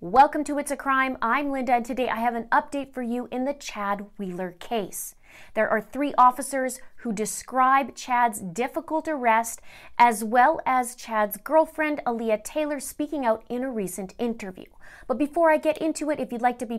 Welcome to It's a Crime. I'm Linda, and today I have an update for you in the Chad Wheeler case. There are three officers who describe Chad's difficult arrest, as well as Chad's girlfriend, Alleah Taylor, speaking out in a recent interview. But before I get into it, if you'd like to be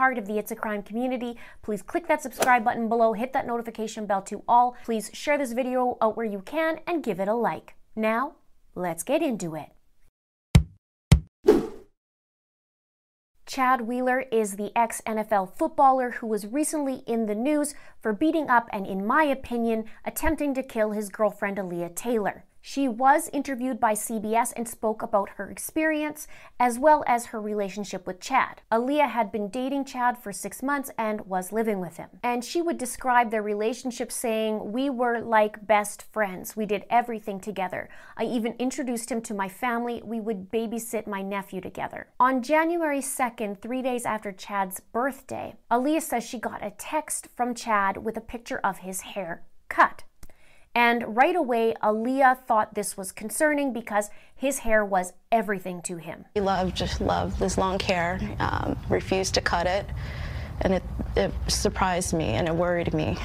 Part of the It's a Crime community, please click that subscribe button below, hit that notification bell to all. Please share this video out where you can and give it a like. Now, let's get into it. Chad Wheeler is the ex NFL footballer who was recently in the news for beating up and, in my opinion, attempting to kill his girlfriend Alleah Taylor. She was interviewed by CBS and spoke about her experience as well as her relationship with Chad. Alleah had been dating Chad for six months and was living with him. And she would describe their relationship saying, We were like best friends. We did everything together. I even introduced him to my family. We would babysit my nephew together. On January 2nd, three days after Chad's birthday, Alleah says she got a text from Chad with a picture of his hair cut. And right away, Alleah thought this was concerning because his hair was everything to him. He loved, just loved this long hair, um, refused to cut it, and it, it surprised me and it worried me.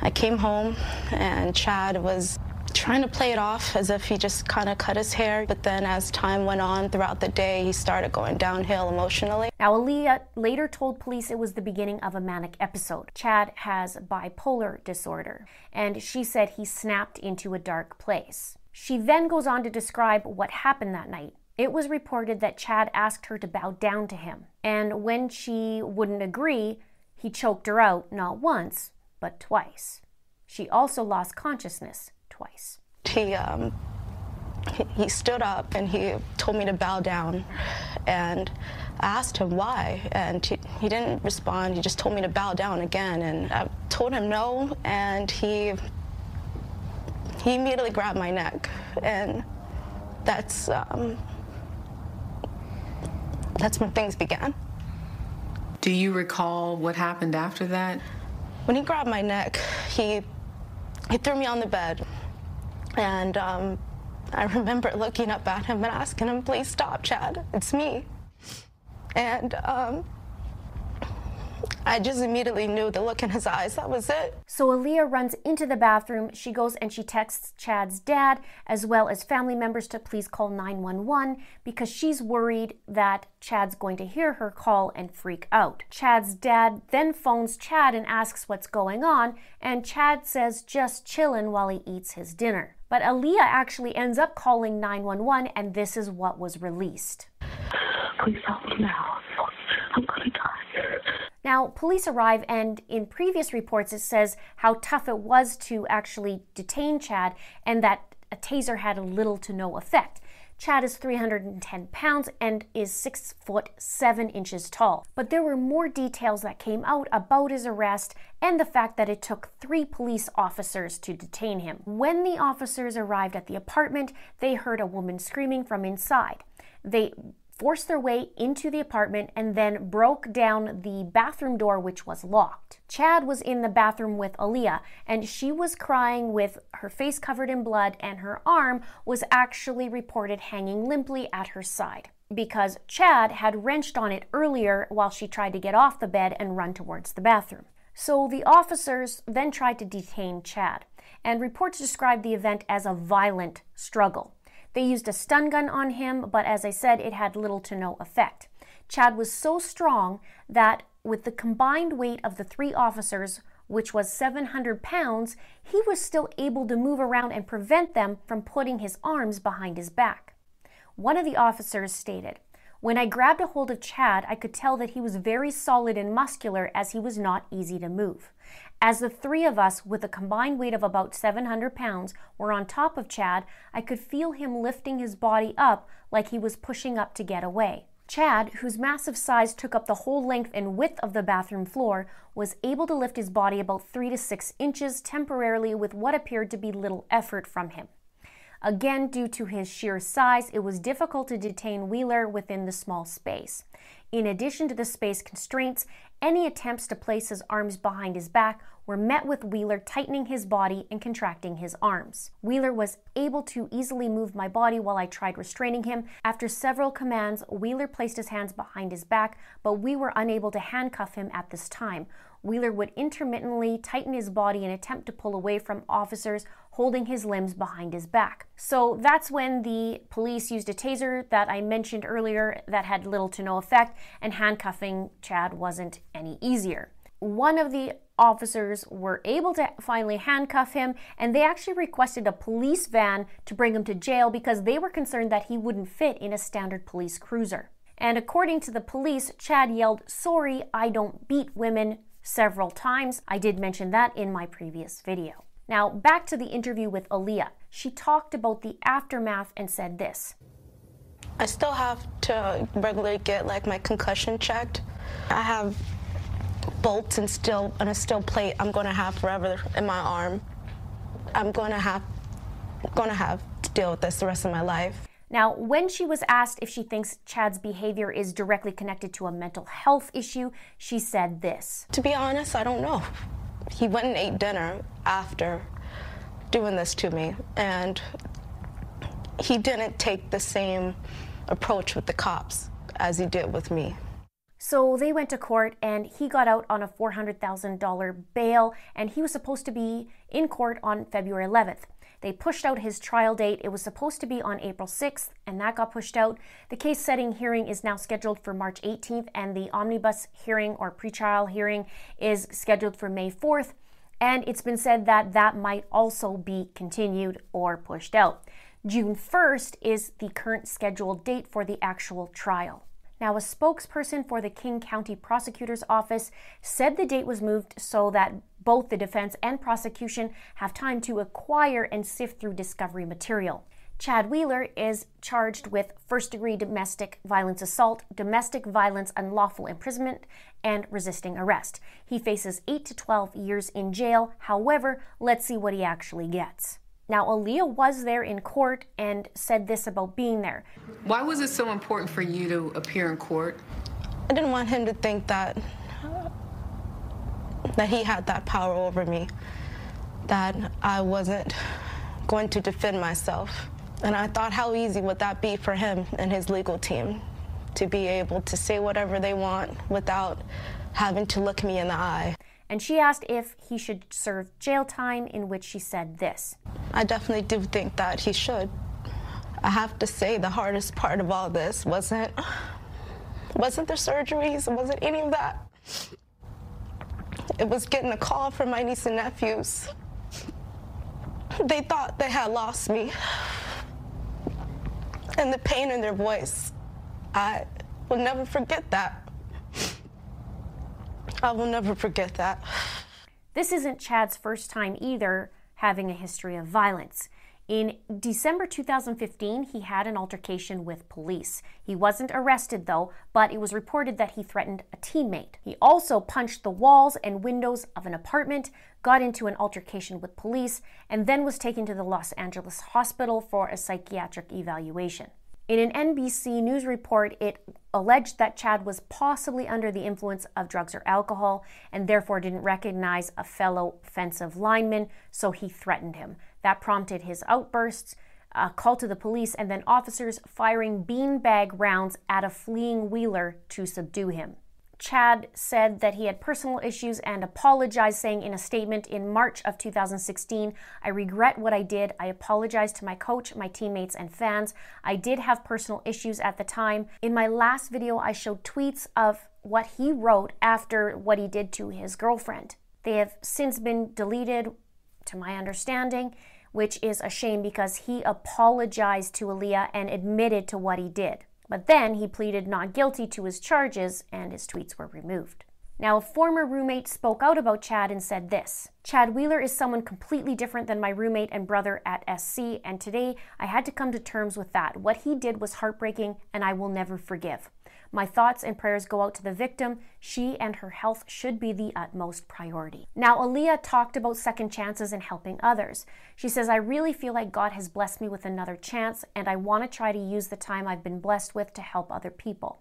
I came home and Chad was trying to play it off as if he just kind of cut his hair. But then as time went on throughout the day, he started going downhill emotionally. Now, Alleah later told police it was the beginning of a manic episode. Chad has bipolar disorder, and she said he snapped into a dark place. She then goes on to describe what happened that night. It was reported that Chad asked her to bow down to him, and when she wouldn't agree, he choked her out not once, but twice. She also lost consciousness twice. He, um, he, he stood up and he told me to bow down. And I asked him why, and he, he didn't respond. He just told me to bow down again. And I told him no, and he, he immediately grabbed my neck. And that's, um, that's when things began. Do you recall what happened after that? When he grabbed my neck, he, he threw me on the bed. And um, I remember looking up at him and asking him, please stop, Chad. It's me. And um, I just immediately knew the look in his eyes. That was it. So Alleah runs into the bathroom. She goes and she texts Chad's dad as well as family members to please call 911 because she's worried that Chad's going to hear her call and freak out. Chad's dad then phones Chad and asks what's going on, and Chad says just chillin' while he eats his dinner. But Alleah actually ends up calling 911, and this is what was released. Please help me now. I'm gonna die. Now, police arrive, and in previous reports, it says how tough it was to actually detain Chad and that a taser had little to no effect. Chad is 310 pounds and is 6 foot 7 inches tall. But there were more details that came out about his arrest and the fact that it took three police officers to detain him. When the officers arrived at the apartment, they heard a woman screaming from inside. They forced their way into the apartment and then broke down the bathroom door, which was locked. Chad was in the bathroom with Alleah, and she was crying with her face covered in blood, and her arm was actually reported hanging limply at her side because Chad had wrenched on it earlier while she tried to get off the bed and run towards the bathroom. So the officers then tried to detain Chad, and reports described the event as a violent struggle. They used a stun gun on him, but as I said, it had little to no effect. Chad was so strong that with the combined weight of the three officers, which was 700 pounds, he was still able to move around and prevent them from putting his arms behind his back. One of the officers stated, When I grabbed a hold of Chad, I could tell that he was very solid and muscular as he was not easy to move. As the three of us, with a combined weight of about 700 pounds, were on top of Chad, I could feel him lifting his body up like he was pushing up to get away. Chad, whose massive size took up the whole length and width of the bathroom floor, was able to lift his body about three to six inches temporarily with what appeared to be little effort from him. Again, due to his sheer size, it was difficult to detain Wheeler within the small space. In addition to the space constraints, any attempts to place his arms behind his back were met with Wheeler tightening his body and contracting his arms. Wheeler was able to easily move my body while I tried restraining him. After several commands, Wheeler placed his hands behind his back, but we were unable to handcuff him at this time. Wheeler would intermittently tighten his body and attempt to pull away from officers holding his limbs behind his back. So that's when the police used a taser that I mentioned earlier that had little to no effect, and handcuffing Chad wasn't any easier. One of the officers were able to finally handcuff him, and they actually requested a police van to bring him to jail because they were concerned that he wouldn't fit in a standard police cruiser. And according to the police, Chad yelled, Sorry, I don't beat women, several times. I did mention that in my previous video. Now, back to the interview with Alleah. She talked about the aftermath and said this. I still have to regularly get like my concussion checked. I have bolts and still and a steel plate I'm going to have forever in my arm. I'm going to have going to have to deal with this the rest of my life. Now, when she was asked if she thinks Chad's behavior is directly connected to a mental health issue, she said this. To be honest, I don't know he went and ate dinner after doing this to me, and he didn't take the same approach with the cops as he did with me. So they went to court and he got out on a $400,000 bail and he was supposed to be in court on February 11th. They pushed out his trial date. It was supposed to be on April 6th, and that got pushed out. The case setting hearing is now scheduled for March 18th, and the omnibus hearing or pretrial hearing is scheduled for May 4th. And it's been said that that might also be continued or pushed out. June 1st is the current scheduled date for the actual trial. Now, a spokesperson for the King County Prosecutor's Office said the date was moved so that both the defense and prosecution have time to acquire and sift through discovery material. Chad Wheeler is charged with first degree domestic violence assault, domestic violence unlawful imprisonment, and resisting arrest. He faces 8 to 12 years in jail. However, let's see what he actually gets. Now, Alleah was there in court and said this about being there. Why was it so important for you to appear in court? I didn't want him to think that that he had that power over me, that I wasn't going to defend myself. And I thought, how easy would that be for him and his legal team to be able to say whatever they want without having to look me in the eye? And she asked if he should serve jail time, in which she said this I definitely do think that he should. I have to say the hardest part of all this wasn't wasn't the surgeries, wasn't any of that. It was getting a call from my niece and nephews. They thought they had lost me. And the pain in their voice, I will never forget that. I will never forget that. This isn't Chad's first time either having a history of violence. In December 2015, he had an altercation with police. He wasn't arrested though, but it was reported that he threatened a teammate. He also punched the walls and windows of an apartment, got into an altercation with police, and then was taken to the Los Angeles hospital for a psychiatric evaluation. In an NBC News report, it alleged that Chad was possibly under the influence of drugs or alcohol and therefore didn't recognize a fellow offensive lineman, so he threatened him. That prompted his outbursts, a call to the police, and then officers firing beanbag rounds at a fleeing Wheeler to subdue him. Chad said that he had personal issues and apologized, saying in a statement in March of 2016, I regret what I did. I apologize to my coach, my teammates, and fans. I did have personal issues at the time. In my last video, I showed tweets of what he wrote after what he did to his girlfriend. They have since been deleted, to my understanding, which is a shame because he apologized to Alleah and admitted to what he did. But then he pleaded not guilty to his charges and his tweets were removed. Now, a former roommate spoke out about Chad and said this Chad Wheeler is someone completely different than my roommate and brother at SC, and today I had to come to terms with that. What he did was heartbreaking, and I will never forgive. My thoughts and prayers go out to the victim. She and her health should be the utmost priority. Now, Alleah talked about second chances and helping others. She says, I really feel like God has blessed me with another chance, and I want to try to use the time I've been blessed with to help other people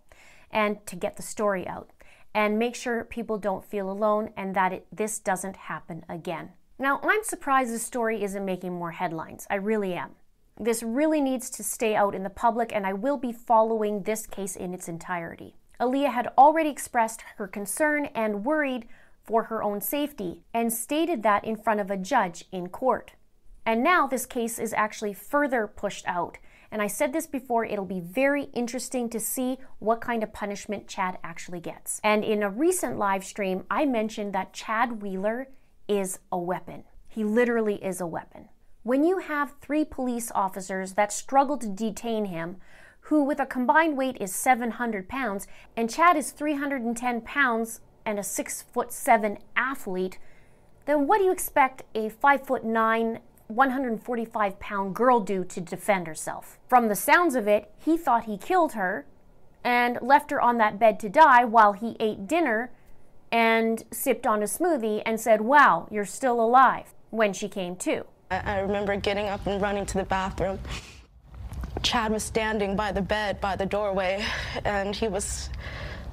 and to get the story out and make sure people don't feel alone and that it, this doesn't happen again. Now, I'm surprised this story isn't making more headlines. I really am. This really needs to stay out in the public, and I will be following this case in its entirety. Alleah had already expressed her concern and worried for her own safety and stated that in front of a judge in court. And now this case is actually further pushed out. And I said this before, it'll be very interesting to see what kind of punishment Chad actually gets. And in a recent live stream, I mentioned that Chad Wheeler is a weapon. He literally is a weapon. When you have three police officers that struggle to detain him, who with a combined weight is 700 pounds, and Chad is 310 pounds and a six foot seven athlete, then what do you expect a five foot nine, 145 pound girl do to defend herself? From the sounds of it, he thought he killed her and left her on that bed to die while he ate dinner and sipped on a smoothie and said, Wow, you're still alive when she came to. I remember getting up and running to the bathroom. Chad was standing by the bed, by the doorway, and he was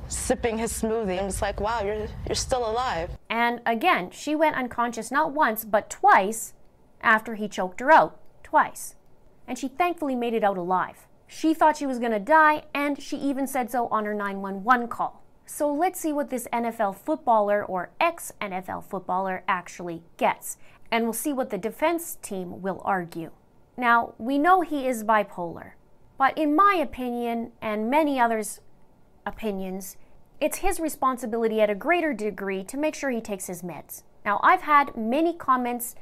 sipping his smoothie and was like, wow, you're, you're still alive. And again, she went unconscious not once, but twice after he choked her out. Twice. And she thankfully made it out alive. She thought she was going to die, and she even said so on her 911 call. So let's see what this NFL footballer or ex NFL footballer actually gets and we'll see what the defense team will argue. Now, we know he is bipolar, but in my opinion, and many others' opinions, it's his responsibility at a greater degree to make sure he takes his meds. Now, I've had many comments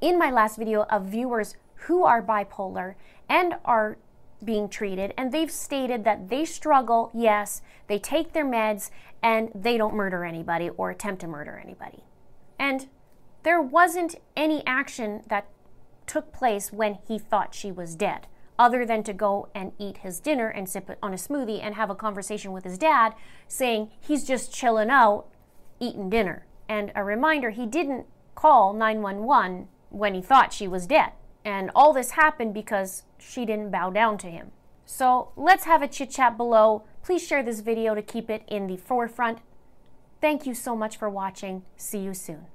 in my last video of viewers who are bipolar and are being treated, and they've stated that they struggle, yes, they take their meds, and they don't murder anybody or attempt to murder anybody. And there wasn't any action that took place when he thought she was dead, other than to go and eat his dinner and sip on a smoothie and have a conversation with his dad saying he's just chilling out, eating dinner. And a reminder, he didn't call 911 when he thought she was dead. And all this happened because she didn't bow down to him. So let's have a chit chat below. Please share this video to keep it in the forefront. Thank you so much for watching. See you soon.